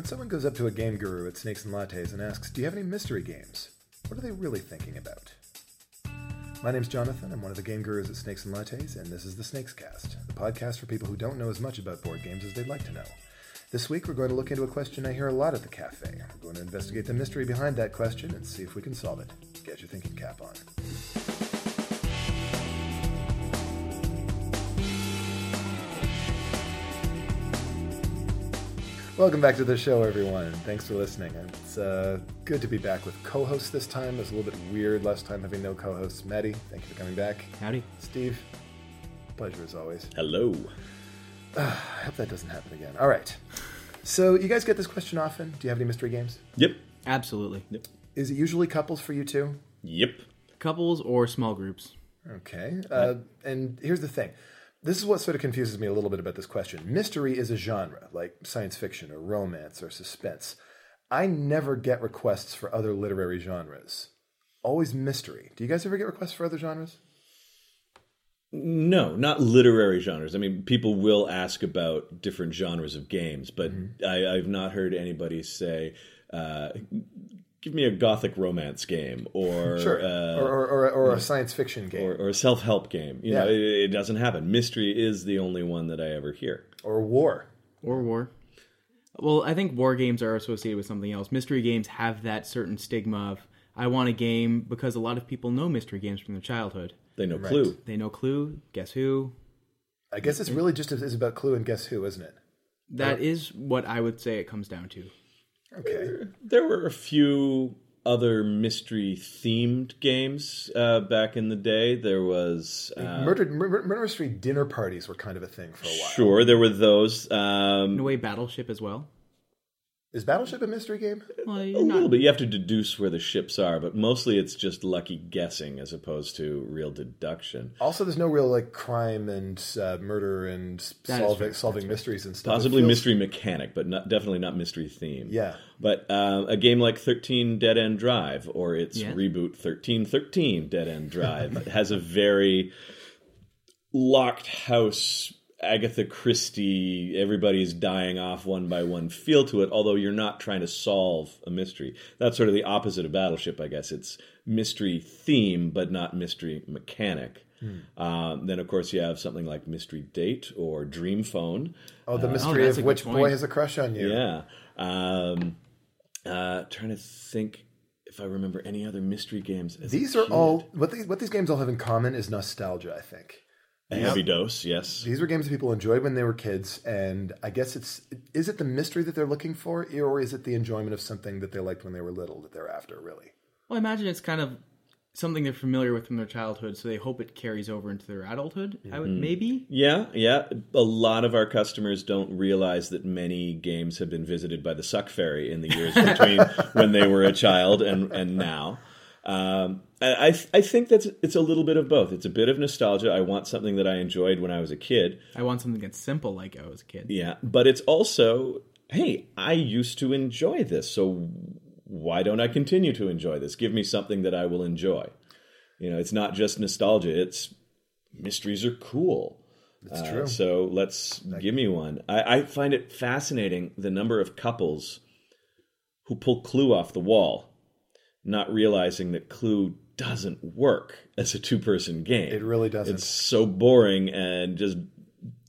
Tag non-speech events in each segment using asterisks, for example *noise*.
When someone goes up to a game guru at Snakes and Lattes and asks, Do you have any mystery games? What are they really thinking about? My name's Jonathan. I'm one of the game gurus at Snakes and Lattes, and this is the Snakes Cast, the podcast for people who don't know as much about board games as they'd like to know. This week, we're going to look into a question I hear a lot at the cafe. We're going to investigate the mystery behind that question and see if we can solve it. Get your thinking cap on. Welcome back to the show, everyone. Thanks for listening. It's uh, good to be back with co-hosts this time. It was a little bit weird last time having no co-hosts. Maddie, thank you for coming back. Howdy. Steve, pleasure as always. Hello. *sighs* I hope that doesn't happen again. All right. So, you guys get this question often? Do you have any mystery games? Yep. Absolutely. Yep. Is it usually couples for you too? Yep. Couples or small groups. Okay. Uh, and here's the thing. This is what sort of confuses me a little bit about this question. Mystery is a genre, like science fiction or romance or suspense. I never get requests for other literary genres. Always mystery. Do you guys ever get requests for other genres? No, not literary genres. I mean, people will ask about different genres of games, but Mm-hmm. I, I've not heard anybody say, uh, "Give me a gothic romance game," or Sure. uh, or, or, or, or a science fiction game. or, or a self-help game. You know, Yeah. it, it doesn't happen. Mystery is the only one that I ever hear. or war. Or war. Well, I think war games are associated with something else. Mystery games have that certain stigma of, I want a game because a lot of people know mystery games from their childhood. They know Clue. They know Clue, Guess Who. I guess it's really just is about Clue and Guess Who, isn't it? That is what I would say it comes down to. Okay. There were a few other mystery-themed games uh, back in the day. There was. Uh, Murder, murder, murder mystery dinner parties were kind of a thing for a while. Sure, there were those. Um, In a way, Battleship as well. Is Battleship a mystery game? Well, A you're little bit. You have to deduce where the ships are, but mostly it's just lucky guessing as opposed to real deduction. Also, there's no real like crime and uh, murder and That is solving true. solving mysteries and stuff. Possibly feels- mystery mechanic, but not definitely not mystery theme. Yeah. But uh, a game like 13 Dead End Drive or its Yeah. reboot 1313 Dead End Drive *laughs* has a very locked house Agatha Christie, everybody's dying off one by one feel to it, although you're not trying to solve a mystery. That's sort of the opposite of Battleship, I guess. It's mystery theme, but not mystery mechanic. Um, then, of course, you have something like Mystery Date or Dream Phone. Oh, the mystery that's of which boy has a crush on you. Yeah. Um, uh, trying to think if I remember any other mystery games. as These are all what these, what these games all have in common is nostalgia. I think a heavy dose. Yes. these were games that people enjoyed when they were kids, and I guess it's is it the mystery that they're looking for, or is it the enjoyment of something that they liked when they were little that they're after? Really, well, I imagine it's kind of something they're familiar with from their childhood, so they hope it carries over into their adulthood. I would mm-hmm. maybe. Yeah, yeah. A lot of our customers don't realize that many games have been visited by the suck fairy in the years *laughs* between when they were a child and and now. Um, I I I think that's it's a little bit of both. It's a bit of nostalgia. I want something that I enjoyed when I was a kid. I want something that's simple like I was a kid. Yeah, but it's also, hey, I used to enjoy this, so why don't I continue to enjoy this? Give me something that I will enjoy. You know, it's not just nostalgia; it's mysteries are cool. That's Uh, true. so let's give me one. I, I find it fascinating the number of couples who pull Clue off the wall, not realizing that Clue doesn't work as a two-person game. It really doesn't. It's so boring and just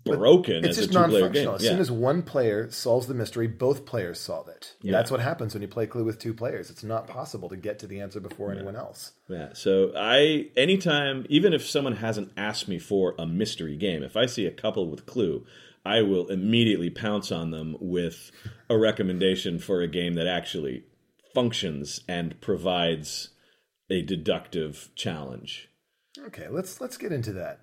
broken it's as a just two-player game. non-functional. As Yeah. soon as one player solves the mystery, both players solve it. Yeah. That's what happens when you play Clue with two players. It's not possible to get to the answer before anyone else. Yeah. So I anytime, even if someone hasn't asked me for a mystery game, if I see a couple with Clue, I will immediately pounce on them with a recommendation for a game that actually functions and provides a deductive challenge. Okay, let's let's get into that.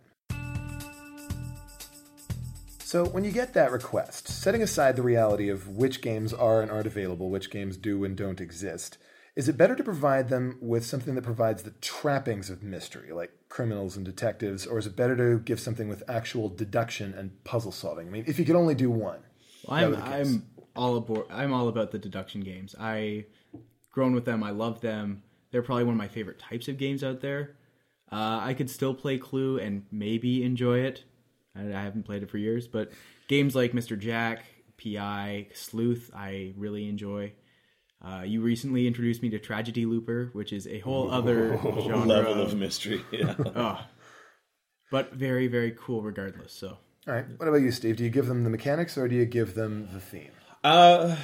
So, when you get that request, setting aside the reality of which games are and aren't available, which games do and don't exist, is it better to provide them with something that provides the trappings of mystery, like criminals and detectives, or is it better to give something with actual deduction and puzzle solving? I mean, if you could only do one. Well, I'm That would be the case. I'm all aboard. I'm all about the deduction games. I grown with them. I love them. They're probably one of my favorite types of games out there. Uh, I could still play Clue and maybe enjoy it. I, I haven't played it for years, but games like Mr. Jack, PI, Sleuth. I really enjoy. Uh, you recently introduced me to Tragedy Looper, which is a whole *laughs* other genre, Level of mystery. Yeah. *laughs* oh, but very very cool regardless. So All right. What about you, Steve? Do you give them the mechanics or do you give them the theme? Uh,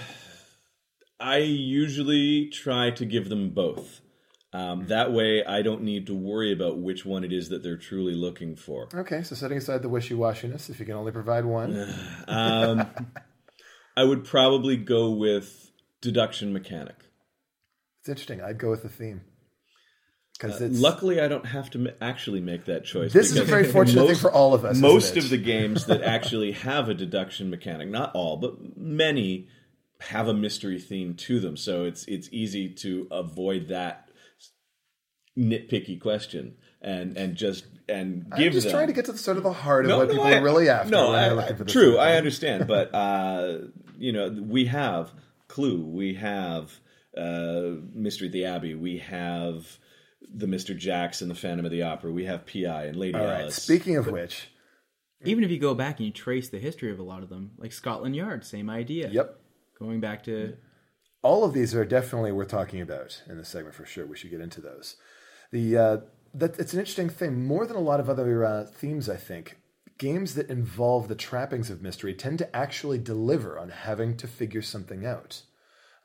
I usually try to give them both. Um, that way, I don't need to worry about which one it is that they're truly looking for. Okay, so setting aside the wishy washiness, if you can only provide one. *sighs* Um, I would probably go with deduction mechanic. It's interesting. I'd go with the theme. Because it's Luckily, I don't have to ma- actually make that choice. this is a very fortunate thing most- for all of us. Most of the games that actually have a deduction mechanic, not all, but many, have a mystery theme to them. So it's it's easy to avoid that nitpicky question and and just and I'm just them. trying to get to the sort of the heart of No, what no, people I- are really after. No, I, I- looking for this true. sort I understand, but uh, you know, we have Clue, we have uh, Mystery at the Abbey, we have the Mister Jacks and the Phantom of the Opera, we have PI and Lady All right. Alice. Speaking of which, even if you go back and you trace the history of a lot of them, like Scotland Yard, same idea. yep, Going back to all of these are definitely worth talking about in this segment for sure. We should get into those. The uh, that it's an interesting thing. More than a lot of other uh, themes, I think games that involve the trappings of mystery tend to actually deliver on having to figure something out.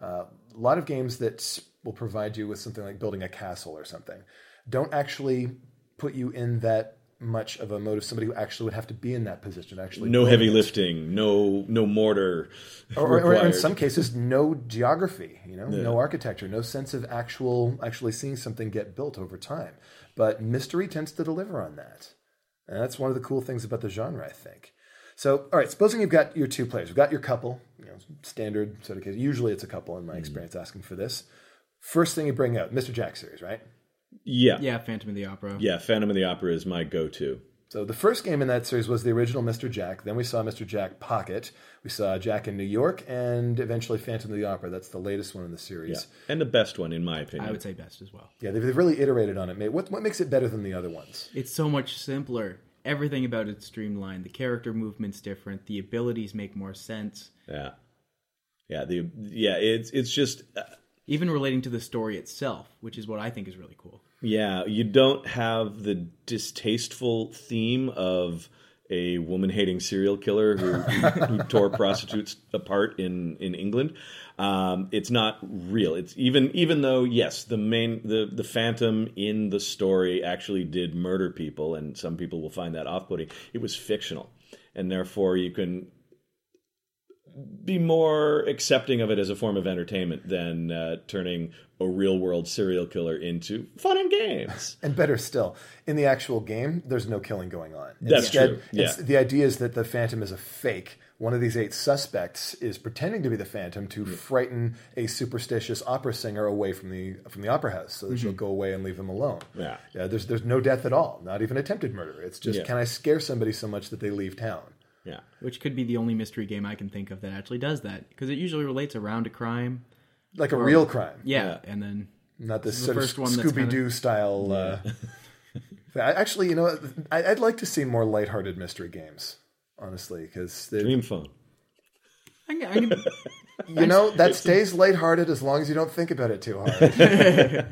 Uh, a lot of games that will provide you with something like building a castle or something don't actually put you in that much of a mode of somebody who actually would have to be in that position. Actually, no heavy it. lifting, no no mortar, or, or- in some cases no geography you know no architecture no sense of actual actually seeing something get built over time. But mystery tends to deliver on that. And that's one of the cool things about the genre i think. So all right supposing you've got your two players. You've got your couple you know standard sort of case. Usually it's a couple in my mm-hmm. experience asking for this. First thing you bring out mr jack series right yeah, yeah, yeah, Phantom of the Opera. Yeah, Phantom of the Opera is my go-to. So the first game in that series was the original Mr. Jack. Then we saw Mr. Jack Pocket. We saw Jack in New York, and eventually Phantom of the Opera. That's the latest one in the Yeah, series. and the best one in my opinion. I would say best as well. Yeah, they've, they've really iterated on it. What what makes it better than the other ones? It's so much simpler. Everything about it's streamlined. The character movement's different. The abilities make more sense. Yeah, yeah, the yeah, it's it's just uh, Even relating to the story itself, which is what I think is really cool. Yeah, you don't have the distasteful theme of a woman hating serial killer who, who, *laughs* tore prostitutes apart in in England. Um, it's not real. It's even even though yes, the main the the Phantom in the story actually did murder people, and some people will find that off putting. It was fictional, and therefore you can be more accepting of it as a form of entertainment than uh, turning a real world serial killer into fun and games. *laughs* And better still, in the actual game, there's no killing going on. That's true, it's- yeah. the idea is that the Phantom is a fake. One of these eight suspects is pretending to be the Phantom to frighten a superstitious opera singer away from the from the opera house, so that she'll go away and leave him alone. Mm-hmm. Yeah. yeah. There's there's no death at all, not even attempted murder. It's just Yeah. can I scare somebody so much that they leave town? Yeah. Which could be the only mystery game I can think of that actually does that. Because it usually relates around a crime. Like a real crime, Yeah, and then not this is the sort of first one Scooby Doo style. Uh, *laughs* I, actually, you know. I, I'd like to see more lighthearted mystery games, honestly, because Dream phone. I can, I *laughs* you know that *laughs* stays lighthearted as long as you don't think about it too hard.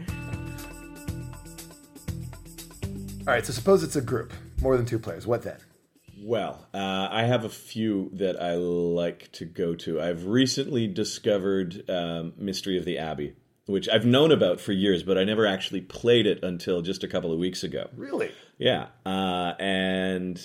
All right, so suppose it's a group, more than two players. What then? Well, uh, I have a few that I like to go to. I've recently discovered um, Mystery of the Abbey, which I've known about for years, but I never actually played it until just a couple of weeks ago. Really? Yeah, uh, and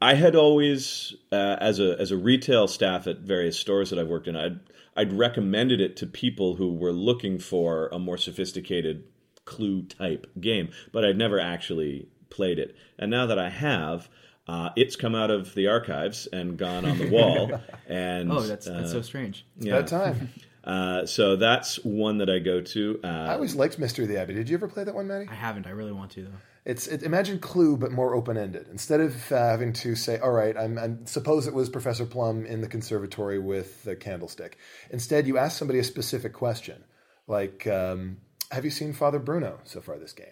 I had always, uh, as a as a retail staff at various stores that I've worked in, I'd I'd recommended it to people who were looking for a more sophisticated clue type game, but I'd never actually played it. And now that I have. Uh, it's come out of the archives and gone on the wall, *laughs* and oh, that's that's uh, so strange. yeah. That time. *laughs* Uh, so that's one that I go to. Uh, I always liked Mystery of the Abbey. Did you ever play that one, Maddie? I haven't. I really want to though. It's it, imagine Clue, but more open ended. Instead of uh, having to say, "All right, I'm, I'm," suppose it was Professor Plum in the conservatory with the candlestick. Instead, you ask somebody a specific question, like, um, "Have you seen Father Bruno so far this game?"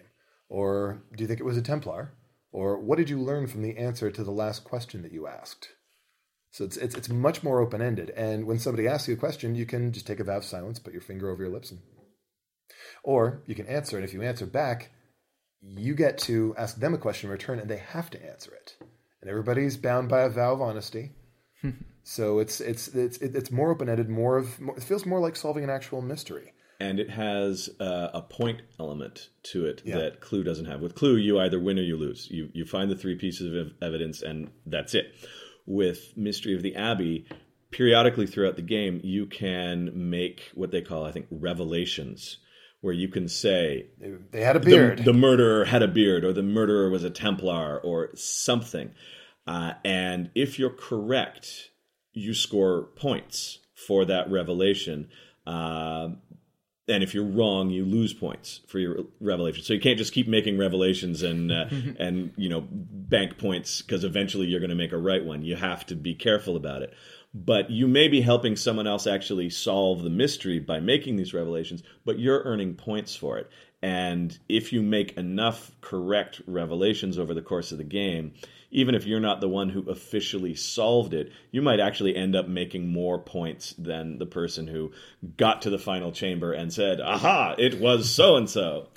Or, "Do you think it was a Templar?" Or, "What did you learn from the answer to the last question that you asked?" So it's, it's it's much more open ended. And when somebody asks you a question, you can just take a vow of silence, put your finger over your lips, and or you can answer. And if you answer back, you get to ask them a question in return, and they have to answer it. And everybody's bound by a vow of honesty. *laughs* so it's it's it's it's more open ended. More of more, it feels more like solving an actual mystery. And it has uh, a point element to it Yeah. that Clue doesn't have. With Clue, you either win or you lose. You you find the three pieces of evidence, and that's it. With Mystery of the Abbey, periodically throughout the game, you can make what they call, I think, revelations, where you can say They, they had a the, beard. the murderer had a beard, or the murderer was a Templar, or something. Uh, and if you're correct, you score points for that revelation. Uh, and if you're wrong, you lose points for your revelation. So you can't just keep making revelations and uh, *laughs* and you know bank points because eventually you're going to make a right one. You have to be careful about it. But you may be helping someone else actually solve the mystery by making these revelations, but you're earning points for it. And if you make enough correct revelations over the course of the game, even if you're not the one who officially solved it, you might actually end up making more points than the person who got to the final chamber and said, "Aha, it was so and so."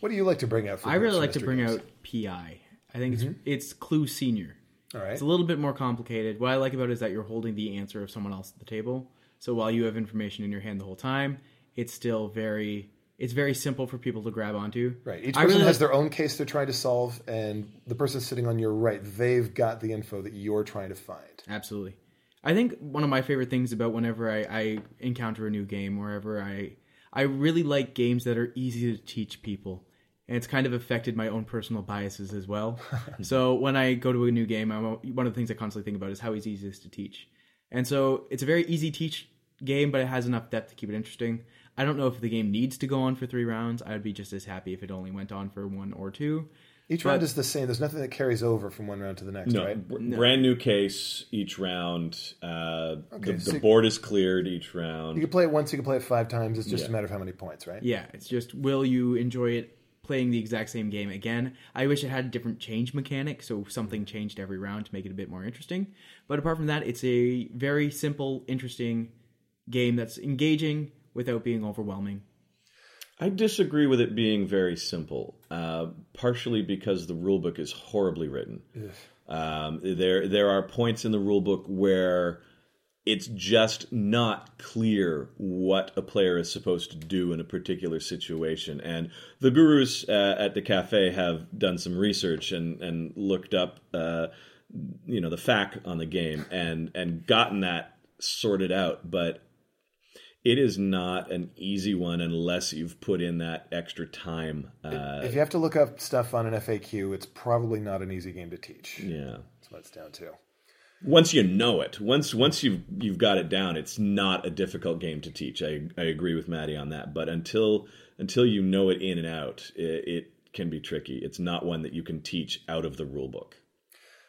what do you like to bring out? For I really like to bring games? out PI. I think it's mm-hmm. it's Clue Senior. All right. It's a little bit more complicated. What I like about it is that you're holding the answer of someone else at the table. So while you have information in your hand the whole time, it's still very it's very simple for people to grab onto. Right. Each I person really has like- their own case they're trying to solve, and the person sitting on your right, they've got the info that you're trying to find. Absolutely. I think one of my favorite things about whenever I, I encounter a new game, wherever I I really like games that are easy to teach people. And it's kind of affected my own personal biases as well. *laughs* so when I go to a new game, I'm, one of the things I constantly think about is how easy it is to teach. And so it's a very easy teach game, but it has enough depth to keep it interesting. I don't know if the game needs to go on for three rounds. I would be just as happy if it only went on for one or two. Each round is the same. There's nothing that carries over from one round to the next, No, right? br- brand new case each round. Uh, Okay, the, so- the board is cleared each round. You can play it once, you can play it five times. It's just Yeah. a matter of how many points, right? Yeah, it's just will you enjoy it playing the exact same game again? I wish it had a different change mechanic, so something changed every round to make it a bit more interesting. But apart from that, it's a very simple, interesting game that's engaging without being overwhelming. I disagree with it being very simple, uh, partially because the rulebook is horribly written. Um, there, there are points in the rulebook where it's just not clear what a player is supposed to do in a particular situation. And the gurus uh, at the cafe have done some research and, and looked up, uh, you know, the FAQ on the game and and gotten that sorted out. But it is not an easy one unless you've put in that extra time. Uh, If you have to look up stuff on an FAQ, it's probably not an easy game to teach. yeah. That's what it's down to. Once you know it, once once you've you've got it down, it's not a difficult game to teach. I I agree with Maddie on that. But until until you know it in and out, it, it can be tricky. It's not one that you can teach out of the rule book.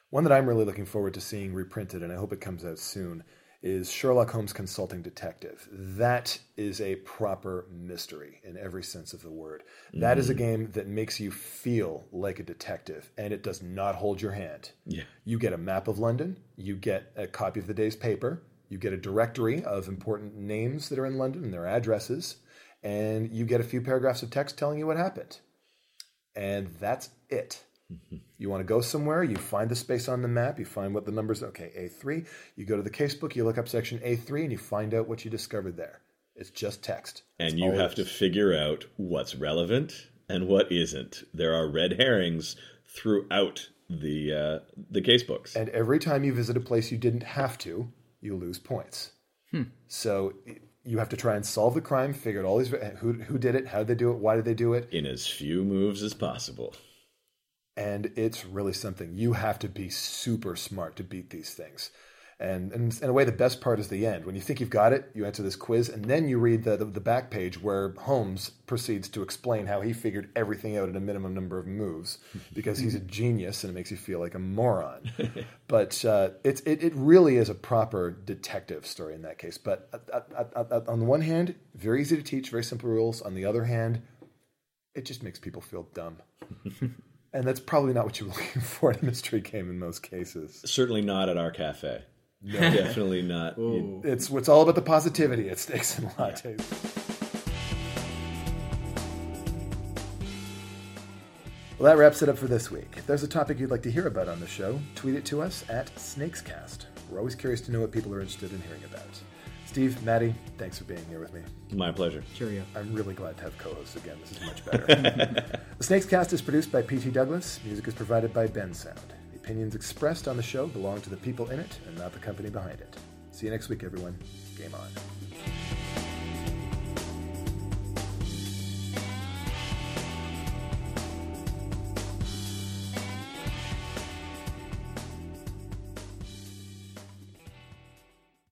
One that I'm really looking forward to seeing reprinted, and I hope it comes out soon, is Sherlock Holmes Consulting Detective. That is a proper mystery in every sense of the word. That is a mm. game that makes you feel like a detective, and it does not hold your hand. Yeah. You get a map of London, you get a copy of the day's paper, you get a directory of important names that are in London and their addresses, and you get a few paragraphs of text telling you what happened. And that's it. You want to go somewhere, you find the space on the map, you find what the numbers okay, A3, you go to the casebook, you look up section A3 and you find out what you discovered there. It's just text. And you have to figure out what's relevant and what isn't. There are red herrings throughout the uh, the case books. And every time you visit a place you didn't have to, you lose points. So you have to try and solve the crime, figure out all these who who did it, how did they do it, why did they do it, in as few moves as possible. And it's really something. You have to be super smart to beat these things. And, and in a way, the best part is the end. When you think you've got it, you answer this quiz, and then you read the, the, the back page where Holmes proceeds to explain how he figured everything out in a minimum number of moves *laughs* because he's a genius and it makes you feel like a moron. *laughs* but uh, it's, it, it really is a proper detective story in that case. But uh, uh, uh, uh, on the one hand, very easy to teach, very simple rules. On the other hand, it just makes people feel dumb. *laughs* and that's probably not what you're *laughs* looking for in a mystery game in most cases. Certainly not at our cafe. No, *laughs* Definitely not. Ooh. It's it's all about the positivity at Snakes and Lattes. Well, that wraps it up for this week. If there's a topic you'd like to hear about on the show, tweet it to us at Snakescast. We're always curious to know what people are interested in hearing about. Steve, Maddie, thanks for being here with me. My pleasure. Cheerio. I'm really glad to have co-hosts again. This is much better. *laughs* the Snakes Cast is produced by P.T. Douglas. Music is provided by Bensound. The opinions expressed on the show belong to the people in it and not the company behind it. See you next week, everyone. Game on.